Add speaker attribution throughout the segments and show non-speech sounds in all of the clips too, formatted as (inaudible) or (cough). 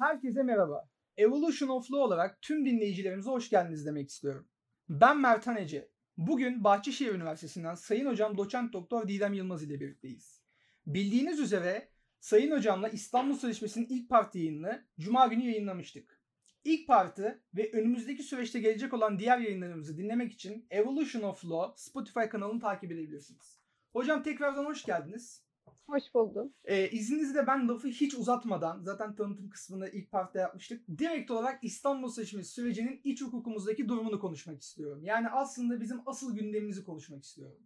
Speaker 1: Herkese merhaba. Evolution of Law olarak tüm dinleyicilerimize hoş geldiniz demek istiyorum. Ben Mertan Ece. Bugün Bahçeşehir Üniversitesi'nden Sayın Hocam Doçent Doktor Didem Yılmaz ile birlikteyiz. Bildiğiniz üzere Sayın Hocam'la İstanbul Sözleşmesi'nin ilk parti yayınını Cuma günü yayınlamıştık. İlk parti ve önümüzdeki süreçte gelecek olan diğer yayınlarımızı dinlemek için Evolution of Law Spotify kanalını takip edebilirsiniz. Hocam tekrardan hoş geldiniz.
Speaker 2: Hoş buldum.
Speaker 1: Ee, izninizle ben lafı hiç uzatmadan zaten tanıtım kısmını ilk partta yapmıştık. Direkt olarak İstanbul Sözleşmesi sürecinin iç hukukumuzdaki durumunu konuşmak istiyorum. Yani aslında bizim asıl gündemimizi konuşmak istiyorum.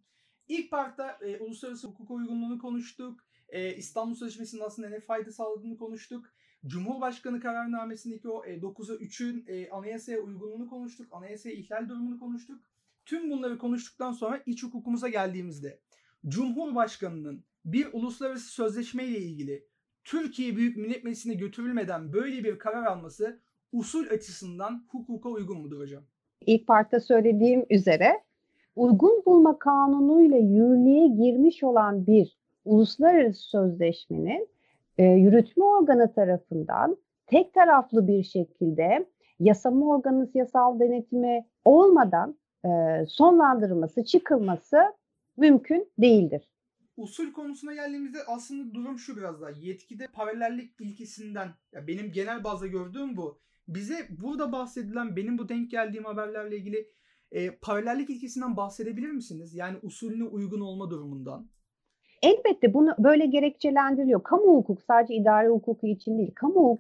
Speaker 1: İlk partta e, uluslararası hukuk uygunluğunu konuştuk. E, İstanbul Sözleşmesi'nin aslında ne fayda sağladığını konuştuk. Cumhurbaşkanı kararnamesindeki o e, 9'a 3'ün e, anayasaya uygunluğunu konuştuk. Anayasaya ihlal durumunu konuştuk. Tüm bunları konuştuktan sonra iç hukukumuza geldiğimizde Cumhurbaşkanının bir uluslararası sözleşme ile ilgili Türkiye Büyük Millet Meclisi'ne götürülmeden böyle bir karar alması usul açısından hukuka uygun mudur hocam?
Speaker 2: İlk partta söylediğim üzere uygun bulma kanunuyla yürürlüğe girmiş olan bir uluslararası sözleşmenin e, yürütme organı tarafından tek taraflı bir şekilde yasama organı yasal denetimi olmadan e, sonlandırılması, çıkılması mümkün değildir.
Speaker 1: Usul konusuna geldiğimizde aslında durum şu biraz daha. Yetkide paralellik ilkesinden, ya benim genel bazda gördüğüm bu. Bize burada bahsedilen, benim bu denk geldiğim haberlerle ilgili e, paralellik ilkesinden bahsedebilir misiniz? Yani usulüne uygun olma durumundan.
Speaker 2: Elbette bunu böyle gerekçelendiriliyor. Kamu hukuk sadece idare hukuku için değil, kamu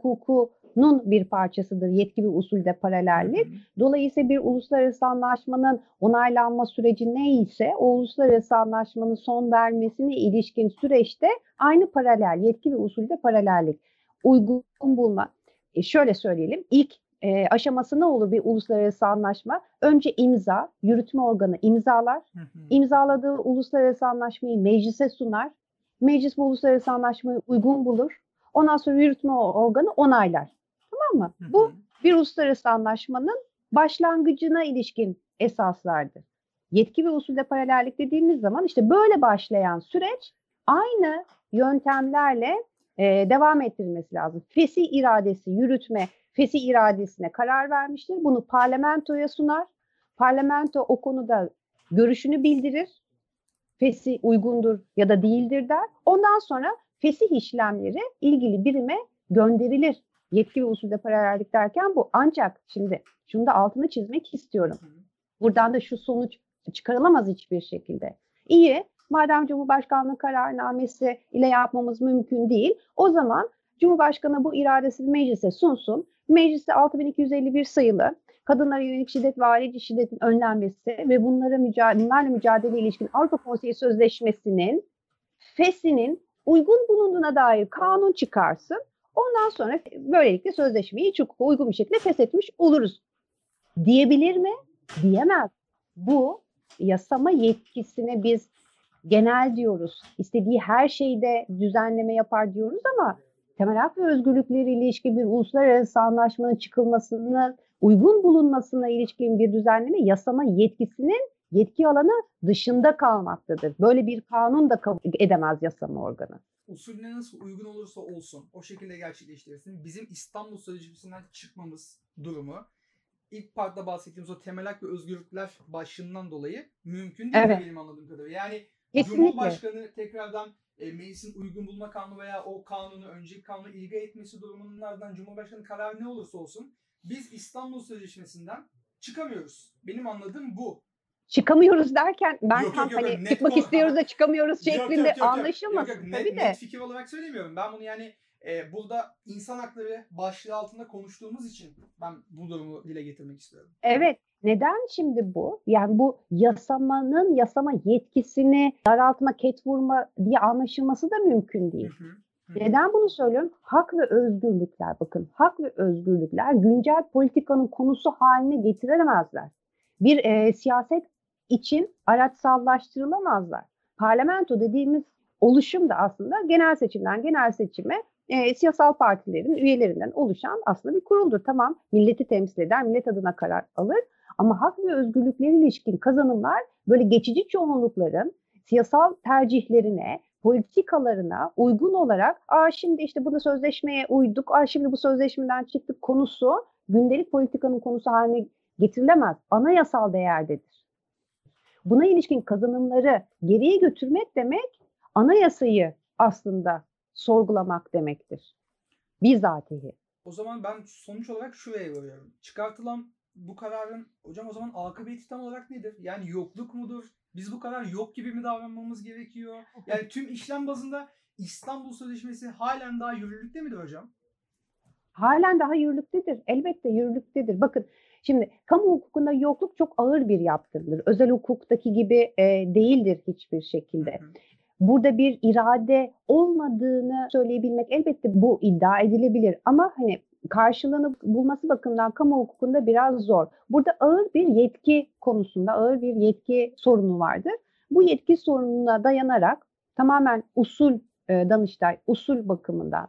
Speaker 2: hukukunun bir parçasıdır yetki ve usulde paralellik. Dolayısıyla bir uluslararası anlaşmanın onaylanma süreci neyse o uluslararası anlaşmanın son vermesine ilişkin süreçte aynı paralel, yetki ve usulde paralellik. Uygun bulma. E şöyle söyleyelim, ilk e, aşaması ne olur bir uluslararası anlaşma? Önce imza, yürütme organı imzalar. Hı hı. İmzaladığı uluslararası anlaşmayı meclise sunar. Meclis bu uluslararası anlaşmayı uygun bulur. Ondan sonra yürütme organı onaylar. Tamam mı? Hı hı. Bu bir uluslararası anlaşmanın başlangıcına ilişkin esaslardır. Yetki ve usulde paralellik dediğimiz zaman işte böyle başlayan süreç aynı yöntemlerle e, devam ettirilmesi lazım. Fesi iradesi yürütme fesi iradesine karar vermiştir. Bunu parlamentoya sunar. Parlamento o konuda görüşünü bildirir. Fesi uygundur ya da değildir der. Ondan sonra fesih işlemleri ilgili birime gönderilir. Yetki ve usulde paralellik derken bu. Ancak şimdi şunu da altını çizmek istiyorum. Buradan da şu sonuç çıkarılamaz hiçbir şekilde. İyi, madem Cumhurbaşkanlığı kararnamesi ile yapmamız mümkün değil, o zaman Cumhurbaşkanı bu iradesini meclise sunsun. Mecliste 6251 sayılı kadınlara yönelik şiddet ve aile şiddetin önlenmesi ve bunlara mücadele, bunlarla mücadele ilişkin Avrupa Konseyi Sözleşmesi'nin fesinin uygun bulunduğuna dair kanun çıkarsın. Ondan sonra böylelikle sözleşmeyi hiç hukuka uygun bir şekilde feshetmiş oluruz. Diyebilir mi? Diyemez. Bu yasama yetkisine biz genel diyoruz. İstediği her şeyde düzenleme yapar diyoruz ama temel hak ve özgürlükleri ilişkin bir uluslararası anlaşmanın çıkılmasına uygun bulunmasına ilişkin bir düzenleme yasama yetkisinin yetki alanı dışında kalmaktadır. Böyle bir kanun da kabul edemez yasama organı.
Speaker 1: Usulüne nasıl uygun olursa olsun o şekilde gerçekleştirirsin. Bizim İstanbul Sözleşmesi'nden çıkmamız durumu ilk partta bahsettiğimiz o temel hak ve özgürlükler başlığından dolayı mümkün değil evet. benim anladığım kadarıyla. Yani Kesinlikle. Cumhurbaşkanı tekrardan e, meclisin uygun bulma kanunu veya o kanunu önceki kanunu ilga etmesi durumunlardan Cumhurbaşkanı kararı ne olursa olsun biz İstanbul Sözleşmesi'nden çıkamıyoruz. Benim anladığım bu.
Speaker 2: Çıkamıyoruz derken ben yok, tam yok, yok, hani çıkmak istiyoruz da çıkamıyoruz şeklinde yok, yok, yok, anlaşılmasın. Yok, yok,
Speaker 1: net, tabii de. net fikir olarak söylemiyorum. Ben bunu yani e, burada insan hakları başlığı altında konuştuğumuz için ben bu durumu dile getirmek istiyorum.
Speaker 2: Evet. Neden şimdi bu? Yani bu yasamanın yasama yetkisini daraltma, ket vurma diye anlaşılması da mümkün değil. Hı hı. Neden bunu söylüyorum? Hak ve özgürlükler bakın hak ve özgürlükler güncel politikanın konusu haline getirilemezler. Bir e, siyaset için araçsallaştırılamazlar. Parlamento dediğimiz oluşum da aslında genel seçimden genel seçime e, siyasal partilerin üyelerinden oluşan aslında bir kuruldur. Tamam milleti temsil eder, millet adına karar alır ama hak ve özgürlüklere ilişkin kazanımlar böyle geçici çoğunlukların siyasal tercihlerine, politikalarına uygun olarak Aa şimdi işte bunu sözleşmeye uyduk, Aa şimdi bu sözleşmeden çıktık konusu gündelik politikanın konusu haline getirilemez. Anayasal değerdedir. Buna ilişkin kazanımları geriye götürmek demek anayasayı aslında sorgulamak demektir. Bizatihi.
Speaker 1: O zaman ben sonuç olarak şuraya varıyorum. Çıkartılan bu kararın hocam o zaman akıbeti tam olarak nedir? Yani yokluk mudur? Biz bu kadar yok gibi mi davranmamız gerekiyor? Yani tüm işlem bazında İstanbul Sözleşmesi halen daha yürürlükte midir hocam?
Speaker 2: Halen daha yürürlüktedir. Elbette yürürlüktedir. Bakın şimdi kamu hukukunda yokluk çok ağır bir yaptırımdır. Özel hukuktaki gibi e, değildir hiçbir şekilde. Burada bir irade olmadığını söyleyebilmek elbette bu iddia edilebilir ama hani karşılığını bulması bakımından kamu hukukunda biraz zor. Burada ağır bir yetki konusunda ağır bir yetki sorunu vardır. Bu yetki sorununa dayanarak tamamen usul e, Danıştay usul bakımından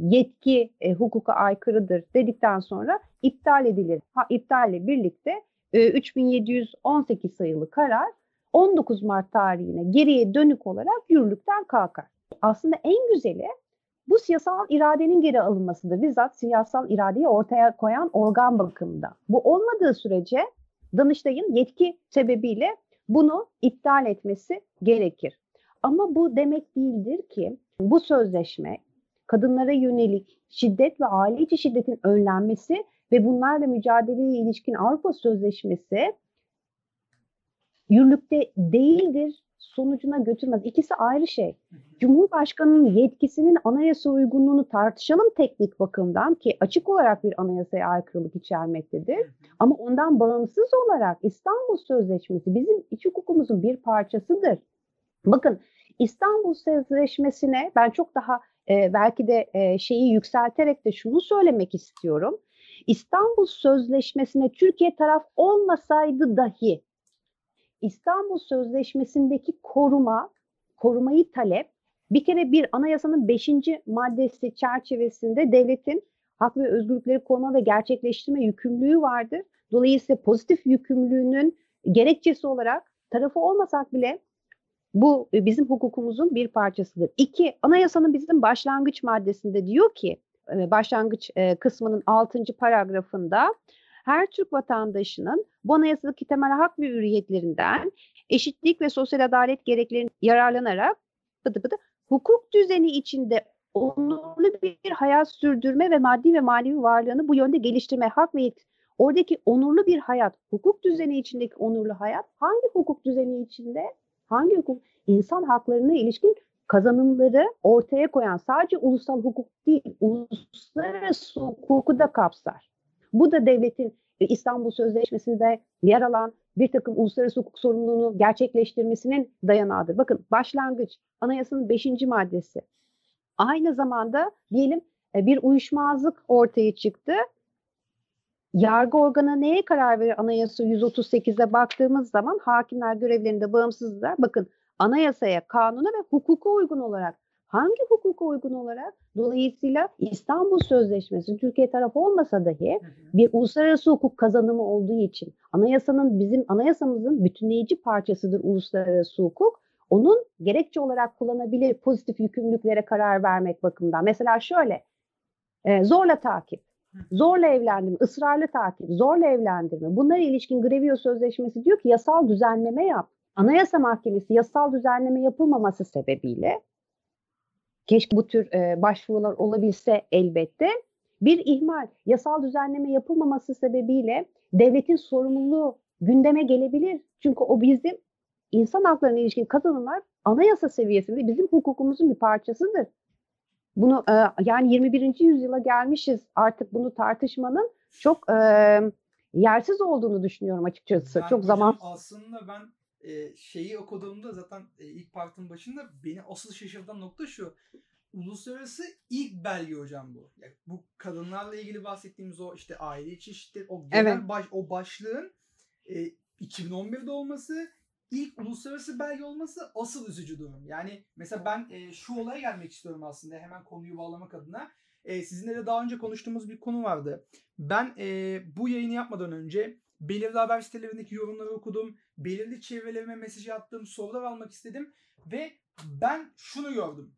Speaker 2: yetki e, hukuka aykırıdır dedikten sonra iptal edilir. Ha, iptalle birlikte e, 3718 sayılı karar 19 Mart tarihine geriye dönük olarak yürürlükten kalkar. Aslında en güzeli bu siyasal iradenin geri alınmasıdır. Bizzat siyasal iradeyi ortaya koyan organ bakımında. Bu olmadığı sürece Danıştay'ın yetki sebebiyle bunu iptal etmesi gerekir. Ama bu demek değildir ki bu sözleşme kadınlara yönelik şiddet ve aile içi şiddetin önlenmesi ve bunlarla mücadeleye ilişkin Avrupa Sözleşmesi yürürlükte değildir sonucuna götürmez. İkisi ayrı şey. Cumhurbaşkanının yetkisinin anayasa uygunluğunu tartışalım teknik bakımdan ki açık olarak bir anayasaya aykırılık içermektedir. Ama ondan bağımsız olarak İstanbul Sözleşmesi bizim iç hukukumuzun bir parçasıdır. Bakın İstanbul Sözleşmesi'ne ben çok daha e, belki de e, şeyi yükselterek de şunu söylemek istiyorum. İstanbul Sözleşmesi'ne Türkiye taraf olmasaydı dahi İstanbul Sözleşmesi'ndeki koruma, korumayı talep bir kere bir anayasanın 5. maddesi çerçevesinde devletin hak ve özgürlükleri koruma ve gerçekleştirme yükümlülüğü vardır. Dolayısıyla pozitif yükümlülüğünün gerekçesi olarak tarafı olmasak bile bu bizim hukukumuzun bir parçasıdır. İki, anayasanın bizim başlangıç maddesinde diyor ki, e, başlangıç e, kısmının 6. paragrafında her Türk vatandaşının bu anayasadaki temel hak ve hürriyetlerinden eşitlik ve sosyal adalet gereklerinden yararlanarak bıdı bıdı, hukuk düzeni içinde onurlu bir hayat sürdürme ve maddi ve manevi varlığını bu yönde geliştirme hak ve oradaki onurlu bir hayat, hukuk düzeni içindeki onurlu hayat hangi hukuk düzeni içinde, hangi hukuk, insan haklarına ilişkin kazanımları ortaya koyan sadece ulusal hukuk değil, uluslararası hukuku da kapsar. Bu da devletin e, İstanbul Sözleşmesi'nde yer alan bir takım uluslararası hukuk sorumluluğunu gerçekleştirmesinin dayanağıdır. Bakın başlangıç anayasanın 5. maddesi. Aynı zamanda diyelim e, bir uyuşmazlık ortaya çıktı. Yargı organı neye karar verir anayasa 138'e baktığımız zaman hakimler görevlerinde bağımsızlar. Bakın anayasaya, kanuna ve hukuka uygun olarak hangi hukuka uygun olarak? Dolayısıyla İstanbul Sözleşmesi Türkiye tarafı olmasa dahi bir uluslararası hukuk kazanımı olduğu için anayasanın bizim anayasamızın bütünleyici parçasıdır uluslararası hukuk. Onun gerekçe olarak kullanabilir pozitif yükümlülüklere karar vermek bakımından. Mesela şöyle e, zorla takip, zorla evlendirme, ısrarlı takip, zorla evlendirme. Bunlara ilişkin Grevio Sözleşmesi diyor ki yasal düzenleme yap. Anayasa Mahkemesi yasal düzenleme yapılmaması sebebiyle Keşke bu tür e, başvurular olabilse elbette. Bir ihmal, yasal düzenleme yapılmaması sebebiyle devletin sorumluluğu gündeme gelebilir. Çünkü o bizim insan haklarına ilişkin kazanımlar anayasa seviyesinde bizim hukukumuzun bir parçasıdır. Bunu e, yani 21. yüzyıla gelmişiz artık bunu tartışmanın çok e, yersiz olduğunu düşünüyorum açıkçası.
Speaker 1: Ben
Speaker 2: çok zaman
Speaker 1: aslında ben e, şeyi okuduğumda zaten e, ilk partın başında beni asıl şaşırtan nokta şu. Uluslararası ilk belge hocam bu. Yani bu kadınlarla ilgili bahsettiğimiz o işte aile içi şiddet, o genel
Speaker 2: Evet.
Speaker 1: baş, o başlığın e, 2011'de olması, ilk uluslararası belge olması asıl üzücü durum. Yani mesela ben e, şu olaya gelmek istiyorum aslında hemen konuyu bağlamak adına. E, sizinle de daha önce konuştuğumuz bir konu vardı. Ben e, bu yayını yapmadan önce belirli haber sitelerindeki yorumları okudum. belirli çevrelerime mesaj attım, sorular almak istedim ve ben şunu gördüm.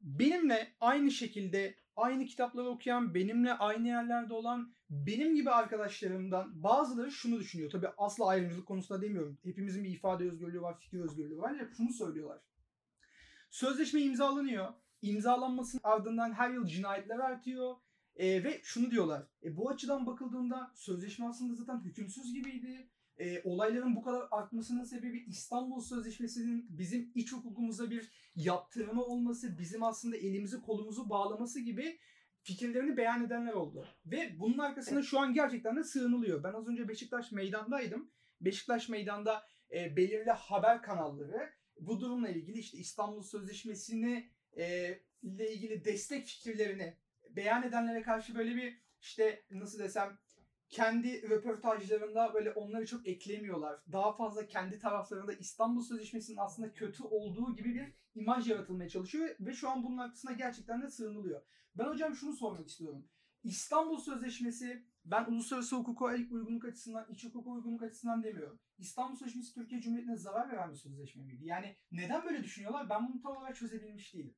Speaker 1: Benimle aynı şekilde aynı kitapları okuyan, benimle aynı yerlerde olan benim gibi arkadaşlarımdan bazıları şunu düşünüyor. Tabii asla ayrımcılık konusunda demiyorum. Hepimizin bir ifade özgürlüğü var, fikir özgürlüğü var. Ya şunu söylüyorlar. Sözleşme imzalanıyor. İmzalanmasının ardından her yıl cinayetler artıyor. E, ve şunu diyorlar. E, bu açıdan bakıldığında sözleşme aslında zaten hükümsüz gibiydi. E, olayların bu kadar artmasının sebebi İstanbul Sözleşmesi'nin bizim iç hukukumuza bir yaptırımı olması, bizim aslında elimizi kolumuzu bağlaması gibi fikirlerini beyan edenler oldu. Ve bunun arkasında şu an gerçekten de sığınılıyor. Ben az önce Beşiktaş meydandaydım. Beşiktaş meydanda e, belirli haber kanalları bu durumla ilgili işte İstanbul Sözleşmesi'ni e, ile ilgili destek fikirlerini beyan edenlere karşı böyle bir işte nasıl desem kendi röportajlarında böyle onları çok eklemiyorlar. Daha fazla kendi taraflarında İstanbul Sözleşmesi'nin aslında kötü olduğu gibi bir imaj yaratılmaya çalışıyor ve şu an bunun arkasına gerçekten de sığınılıyor. Ben hocam şunu sormak istiyorum. İstanbul Sözleşmesi ben uluslararası hukuka uygunluk açısından, iç hukuka uygunluk açısından demiyorum. İstanbul Sözleşmesi Türkiye Cumhuriyeti'ne zarar veren bir sözleşme miydi? Yani neden böyle düşünüyorlar? Ben bunu tam olarak çözebilmiş değilim.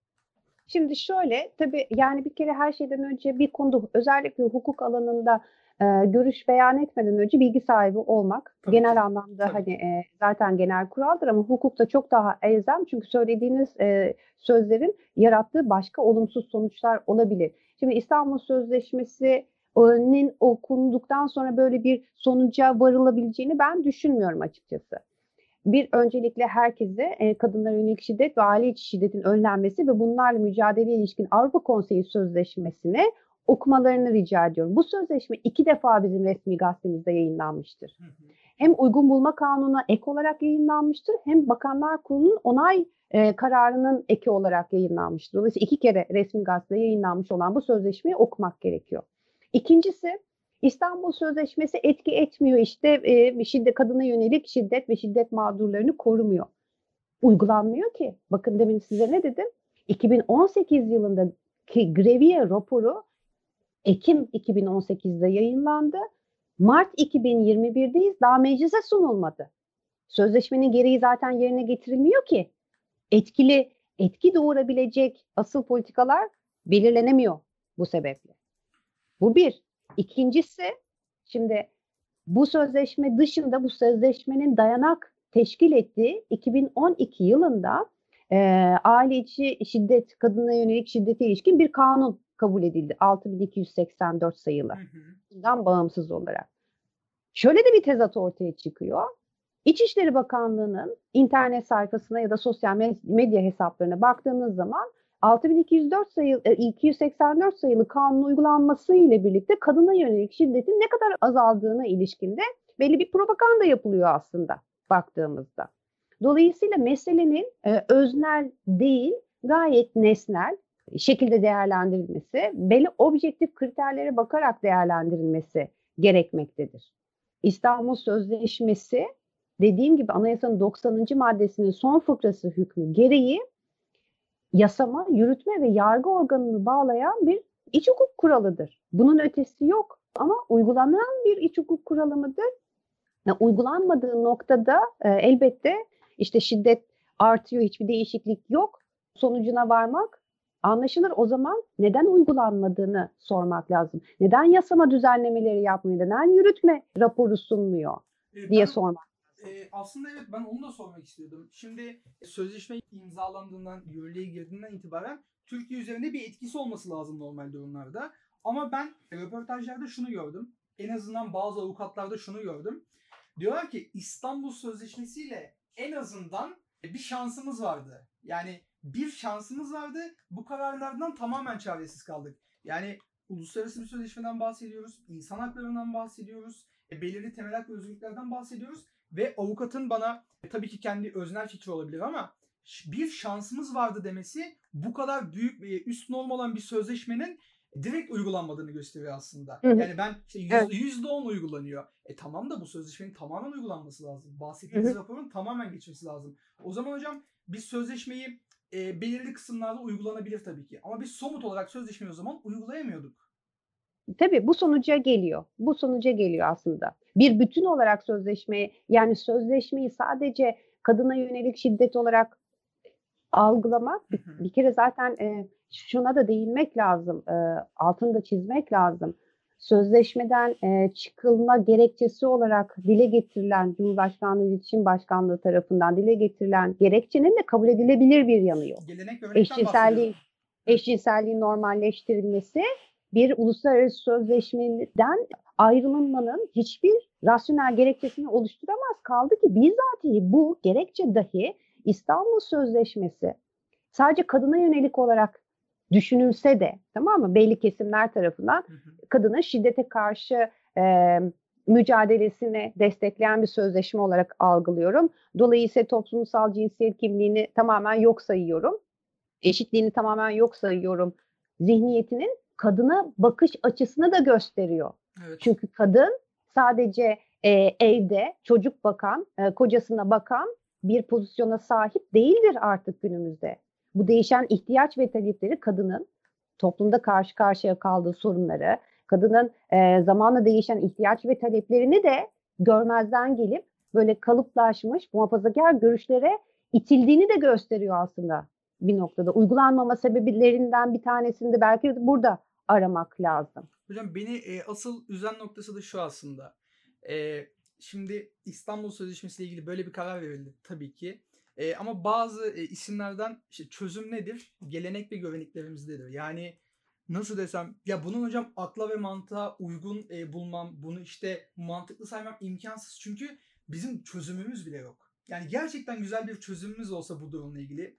Speaker 2: Şimdi şöyle tabii yani bir kere her şeyden önce bir konuda özellikle hukuk alanında e, görüş beyan etmeden önce bilgi sahibi olmak
Speaker 1: Tabii
Speaker 2: genel anlamda
Speaker 1: Tabii.
Speaker 2: hani e, zaten genel kuraldır ama hukukta çok daha elzem çünkü söylediğiniz e, sözlerin yarattığı başka olumsuz sonuçlar olabilir. Şimdi İstanbul Sözleşmesi'nin okunduktan sonra böyle bir sonuca varılabileceğini ben düşünmüyorum açıkçası. Bir öncelikle herkese e, kadınlara yönelik şiddet ve aile içi şiddetin önlenmesi ve bunlarla mücadeleye ilişkin Avrupa Konseyi Sözleşmesi'ne okumalarını rica ediyorum. Bu sözleşme iki defa bizim resmi gazetemizde yayınlanmıştır.
Speaker 1: Hı hı.
Speaker 2: Hem uygun bulma kanununa ek olarak yayınlanmıştır hem Bakanlar Kurulu'nun onay e, kararının eki olarak yayınlanmıştır. Dolayısıyla iki kere resmi gazetede yayınlanmış olan bu sözleşmeyi okumak gerekiyor. İkincisi İstanbul Sözleşmesi etki etmiyor işte e, şiddet kadına yönelik şiddet ve şiddet mağdurlarını korumuyor. Uygulanmıyor ki. Bakın demin size ne dedim? 2018 yılındaki Greviye raporu Ekim 2018'de yayınlandı. Mart 2021'deyiz. Daha meclise sunulmadı. Sözleşmenin gereği zaten yerine getirilmiyor ki. Etkili, etki doğurabilecek asıl politikalar belirlenemiyor bu sebeple. Bu bir. İkincisi, şimdi bu sözleşme dışında bu sözleşmenin dayanak teşkil ettiği 2012 yılında e, aile içi şiddet, kadına yönelik şiddete ilişkin bir kanun kabul edildi. 6284 sayılı bundan bağımsız olarak. Şöyle de bir tezat ortaya çıkıyor. İçişleri Bakanlığı'nın internet sayfasına ya da sosyal me- medya hesaplarına baktığınız zaman 6204 sayılı, e, 284 sayılı kanun uygulanması ile birlikte kadına yönelik şiddetin ne kadar azaldığına ilişkinde belli bir propaganda yapılıyor aslında baktığımızda. Dolayısıyla meselenin e, öznel değil, gayet nesnel şekilde değerlendirilmesi, belli objektif kriterlere bakarak değerlendirilmesi gerekmektedir. İstanbul Sözleşmesi dediğim gibi anayasanın 90. maddesinin son fıkrası hükmü gereği yasama, yürütme ve yargı organını bağlayan bir iç hukuk kuralıdır. Bunun ötesi yok ama uygulanan bir iç hukuk kuralı mıdır? Ya, uygulanmadığı noktada e, elbette işte şiddet artıyor, hiçbir değişiklik yok. Sonucuna varmak anlaşılır. O zaman neden uygulanmadığını sormak lazım. Neden yasama düzenlemeleri yapmıyor? Neden yürütme raporu sunmuyor
Speaker 1: E,
Speaker 2: diye
Speaker 1: ben-
Speaker 2: sormak.
Speaker 1: E, aslında evet ben onu da sormak istiyordum. Şimdi sözleşme imzalandığından, yürürlüğe girdiğinden itibaren Türkiye üzerinde bir etkisi olması lazım normal durumlarda. Ama ben röportajlarda şunu gördüm. En azından bazı avukatlarda şunu gördüm. Diyorlar ki İstanbul Sözleşmesi ile en azından bir şansımız vardı. Yani bir şansımız vardı. Bu kararlardan tamamen çaresiz kaldık. Yani uluslararası bir sözleşmeden bahsediyoruz. insan haklarından bahsediyoruz. e, belirli temel hak ve özgürlüklerden bahsediyoruz. Ve avukatın bana e, tabii ki kendi öznel fikri olabilir ama bir şansımız vardı demesi bu kadar büyük ve üst norm olan bir sözleşmenin direkt uygulanmadığını gösteriyor aslında.
Speaker 2: Hı hı.
Speaker 1: Yani ben işte yüzde on uygulanıyor. E tamam da bu sözleşmenin tamamen uygulanması lazım. Bahsettiğiniz
Speaker 2: Hı hı.
Speaker 1: raporun tamamen geçmesi lazım. O zaman hocam biz sözleşmeyi e, belirli kısımlarda uygulanabilir tabii ki. Ama biz somut olarak sözleşmeyi o zaman uygulayamıyorduk.
Speaker 2: Tabii bu sonuca geliyor. Bu sonuca geliyor aslında. Bir bütün olarak sözleşmeyi yani sözleşmeyi sadece kadına yönelik şiddet olarak algılamak bir, bir kere zaten e, şuna da değinmek lazım. E, altını da çizmek lazım. Sözleşmeden e, çıkılma gerekçesi olarak dile getirilen Cumhurbaşkanlığı İletişim Başkanlığı tarafından dile getirilen gerekçenin de kabul edilebilir bir yanı yok.
Speaker 1: Gelenek ve
Speaker 2: Eşcinselliğin, eşcinselliğin normalleştirilmesi bir uluslararası sözleşmeden ayrılmanın hiçbir rasyonel gerekçesini oluşturamaz. Kaldı ki bizatihi bu gerekçe dahi İstanbul Sözleşmesi sadece kadına yönelik olarak düşünülse de tamam mı belli kesimler tarafından
Speaker 1: Hı hı.
Speaker 2: kadının şiddete karşı e, mücadelesini destekleyen bir sözleşme olarak algılıyorum. Dolayısıyla toplumsal cinsiyet kimliğini tamamen yok sayıyorum. Eşitliğini tamamen yok sayıyorum. Zihniyetinin kadına bakış açısını da gösteriyor.
Speaker 1: Evet.
Speaker 2: Çünkü kadın sadece e, evde çocuk bakan, e, kocasına bakan bir pozisyona sahip değildir artık günümüzde. Bu değişen ihtiyaç ve talepleri kadının toplumda karşı karşıya kaldığı sorunları, kadının e, zamanla değişen ihtiyaç ve taleplerini de görmezden gelip böyle kalıplaşmış muhafazakar görüşlere itildiğini de gösteriyor aslında bir noktada. Uygulanmama sebeplerinden bir tanesini de belki burada aramak lazım.
Speaker 1: Hocam beni e, asıl üzen noktası da şu aslında. E, şimdi İstanbul Sözleşmesi ile ilgili böyle bir karar verildi tabii ki. E, ama bazı e, isimlerden işte çözüm nedir? Gelenek ve göreneklerimizdedir. Yani nasıl desem ya bunun hocam akla ve mantığa uygun e, bulmam, bunu işte mantıklı saymam imkansız. Çünkü bizim çözümümüz bile yok. Yani gerçekten güzel bir çözümümüz olsa bu durumla ilgili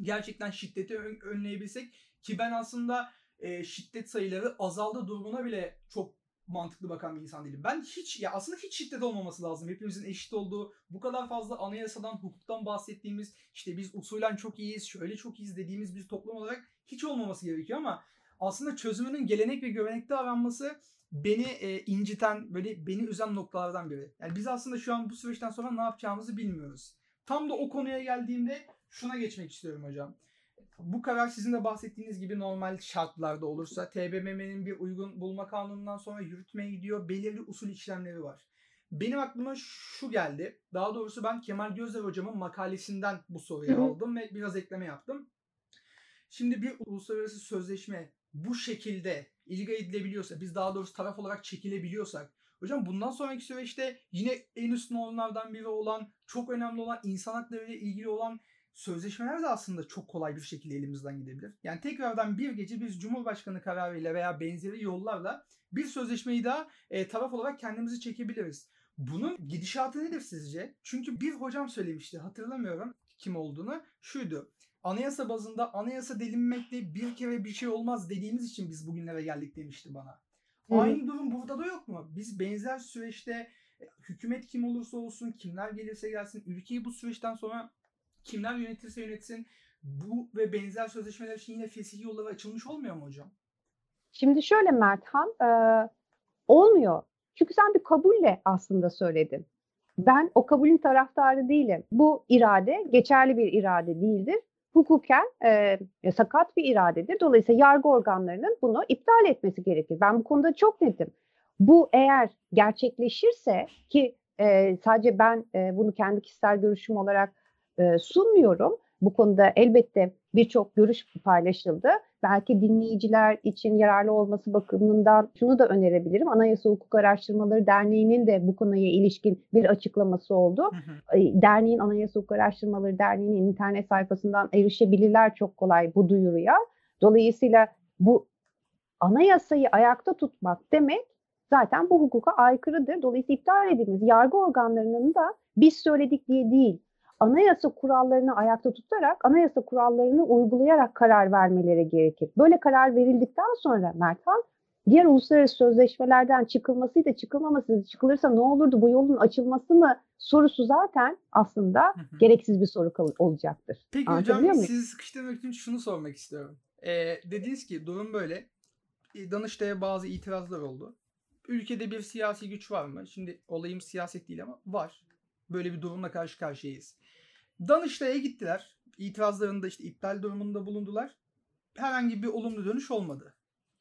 Speaker 1: gerçekten şiddeti ön- önleyebilsek ki ben aslında e, şiddet sayıları azaldı durumuna bile çok mantıklı bakan bir insan değilim. Ben hiç ya aslında hiç şiddet olmaması lazım. Hepimizin eşit olduğu, bu kadar fazla anayasadan, hukuktan bahsettiğimiz, işte biz usulen çok iyiyiz, şöyle çok iyiyiz dediğimiz bir toplum olarak hiç olmaması gerekiyor ama aslında çözümünün gelenek ve görenekte aranması beni e, inciten, böyle beni üzen noktalardan biri. Yani biz aslında şu an bu süreçten sonra ne yapacağımızı bilmiyoruz. Tam da o konuya geldiğimde şuna geçmek istiyorum hocam. Bu karar sizin de bahsettiğiniz gibi normal şartlarda olursa TBMM'nin bir uygun bulma kanunundan sonra yürütmeye gidiyor. Belirli usul işlemleri var. Benim aklıma şu geldi. Daha doğrusu ben Kemal Gözler hocamın makalesinden bu soruyu aldım ve biraz ekleme yaptım. Şimdi bir uluslararası sözleşme bu şekilde ilga edilebiliyorsa, biz daha doğrusu taraf olarak çekilebiliyorsak, hocam bundan sonraki süreçte yine en üst normlardan biri olan, çok önemli olan insan hakları ile ilgili olan sözleşmeler de aslında çok kolay bir şekilde elimizden gidebilir. Yani tekrardan bir gece biz Cumhurbaşkanı kararıyla veya benzeri yollarla bir sözleşmeyi daha e, taraf olarak kendimizi çekebiliriz. Bunun gidişatı nedir sizce? Çünkü bir hocam söylemişti hatırlamıyorum kim olduğunu. Şuydu. Anayasa bazında anayasa delinmekle bir kere bir şey olmaz dediğimiz için biz bugünlere geldik demişti bana.
Speaker 2: Hı.
Speaker 1: Aynı durum burada da yok mu? Biz benzer süreçte e, hükümet kim olursa olsun, kimler gelirse gelsin, ülkeyi bu süreçten sonra kimler yönetirse yönetsin bu ve benzer sözleşmeler için yine fesih yolları açılmış olmuyor mu hocam?
Speaker 2: Şimdi şöyle Merthan, e, olmuyor. Çünkü sen bir kabulle aslında söyledin. Ben o kabulün taraftarı değilim. Bu irade geçerli bir irade değildir. Hukuken e, sakat bir iradedir. Dolayısıyla yargı organlarının bunu iptal etmesi gerekir. Ben bu konuda çok netim. Bu eğer gerçekleşirse ki e, sadece ben e, bunu kendi kişisel görüşüm olarak e, sunmuyorum. Bu konuda elbette birçok görüş paylaşıldı. Belki dinleyiciler için yararlı olması bakımından şunu da önerebilirim. Anayasa Hukuk Araştırmaları Derneği'nin de bu konuya ilişkin bir açıklaması oldu. E, Derneğin Anayasa Hukuk Araştırmaları Derneği'nin internet sayfasından erişebilirler çok kolay bu duyuruya. Dolayısıyla bu anayasayı ayakta tutmak demek zaten bu hukuka aykırıdır. Dolayısıyla iptal edilmez. Yargı organlarının da biz söyledik diye değil, anayasa kurallarını ayakta tutarak, anayasa kurallarını uygulayarak karar vermeleri gerekir. Böyle karar verildikten sonra Merthan, diğer uluslararası sözleşmelerden çıkılması da çıkılmaması çıkılırsa ne olurdu bu yolun açılması mı sorusu zaten aslında gereksiz bir soru olacaktır.
Speaker 1: Peki
Speaker 2: Anlatabiliyor
Speaker 1: hocam
Speaker 2: muyum?
Speaker 1: sizi sıkıştırmak için şunu sormak istiyorum. Ee, dediniz ki durum böyle. E, Danıştay'a bazı itirazlar oldu. Ülkede bir siyasi güç var mı? Şimdi olayım siyaset değil ama var. Böyle bir durumla karşı karşıyayız. Danıştay'a gittiler. İtirazlarında işte iptal durumunda bulundular. Herhangi bir olumlu dönüş olmadı.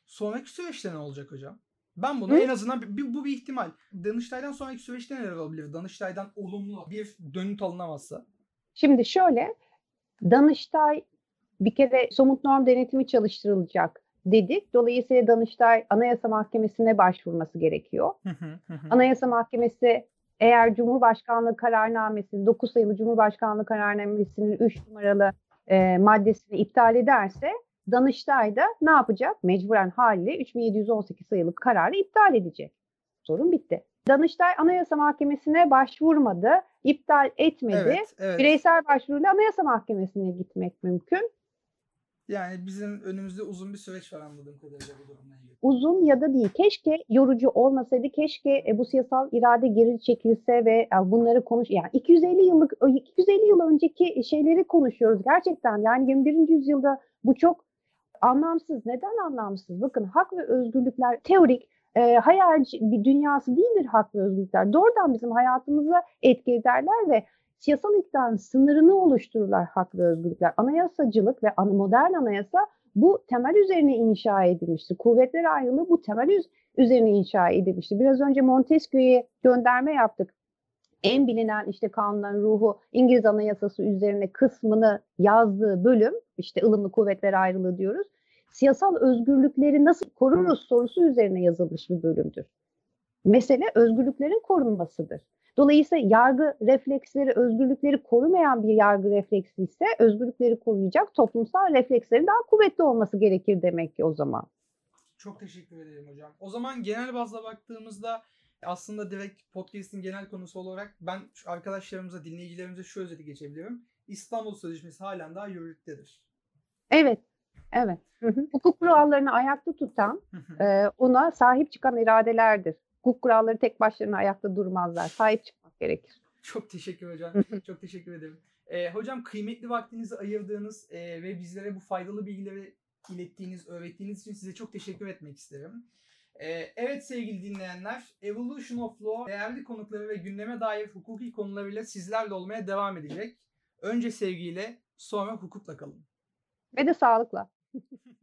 Speaker 1: Sonraki süreçte ne olacak hocam? Ben bunu
Speaker 2: Hı?
Speaker 1: en azından bir, bu bir ihtimal. Danıştay'dan sonraki süreçte neler olabilir? Danıştay'dan olumlu bir dönüt alınamazsa.
Speaker 2: Şimdi şöyle, Danıştay bir kere somut norm denetimi çalıştırılacak dedik. Dolayısıyla Danıştay Anayasa Mahkemesi'ne başvurması gerekiyor.
Speaker 1: Hı hı, hı hı.
Speaker 2: Anayasa Mahkemesi eğer Cumhurbaşkanlığı kararnamesi, 9 sayılı Cumhurbaşkanlığı kararnamesinin 3 numaralı e, maddesini iptal ederse Danıştay da ne yapacak? Mecburen haliyle 3718 sayılı kararı iptal edecek. Sorun bitti. Danıştay Anayasa Mahkemesi'ne başvurmadı, iptal etmedi.
Speaker 1: Evet, evet.
Speaker 2: Bireysel başvuruyla Anayasa Mahkemesi'ne gitmek mümkün.
Speaker 1: Yani bizim önümüzde uzun bir süreç var anladığım kadarıyla bu durumla ilgili.
Speaker 2: Uzun ya da değil. Keşke yorucu olmasaydı. Keşke e, bu siyasal irade geri çekilse ve e, bunları konuş yani 250 yıllık 250 yıl önceki şeyleri konuşuyoruz gerçekten. Yani 21. yüzyılda bu çok anlamsız. Neden anlamsız? Bakın hak ve özgürlükler teorik e, hayalci bir dünyası değildir hak ve özgürlükler. Doğrudan bizim hayatımıza etki ederler ve siyasal iktidarın sınırını oluştururlar hak ve özgürlükler. Anayasacılık ve modern anayasa bu temel üzerine inşa edilmiştir. Kuvvetler ayrılığı bu temel üz- üzerine inşa edilmiştir. Biraz önce Montesquieu'ye gönderme yaptık. En bilinen işte kanunların ruhu İngiliz Anayasası üzerine kısmını yazdığı bölüm işte ılımlı kuvvetler ayrılığı diyoruz. Siyasal özgürlükleri nasıl koruruz sorusu üzerine yazılmış bir bölümdür. Mesele özgürlüklerin korunmasıdır. Dolayısıyla yargı refleksleri, özgürlükleri korumayan bir yargı refleksi ise özgürlükleri koruyacak toplumsal reflekslerin daha kuvvetli olması gerekir demek ki o zaman.
Speaker 1: Çok teşekkür ederim hocam. O zaman genel bazda baktığımızda aslında direkt podcast'in genel konusu olarak ben şu arkadaşlarımıza, dinleyicilerimize şu özeti geçebilirim. İstanbul Sözleşmesi halen daha yürürlüktedir.
Speaker 2: Evet, evet. Hı hı. Hukuk kurallarını ayakta tutan, e, ona sahip çıkan iradelerdir. Hukuk kuralları tek başlarına ayakta durmazlar. Sahip çıkmak gerekir.
Speaker 1: Çok teşekkür hocam. Çok teşekkür ederim. Ee, hocam kıymetli vaktinizi ayırdığınız e, ve bizlere bu faydalı bilgileri ilettiğiniz, öğrettiğiniz için size çok teşekkür etmek isterim. Ee, evet sevgili dinleyenler, Evolution of Law değerli konukları ve gündeme dair hukuki konularıyla sizlerle olmaya devam edecek. Önce sevgiyle, sonra hukukla kalın.
Speaker 2: Ve de sağlıkla. (laughs)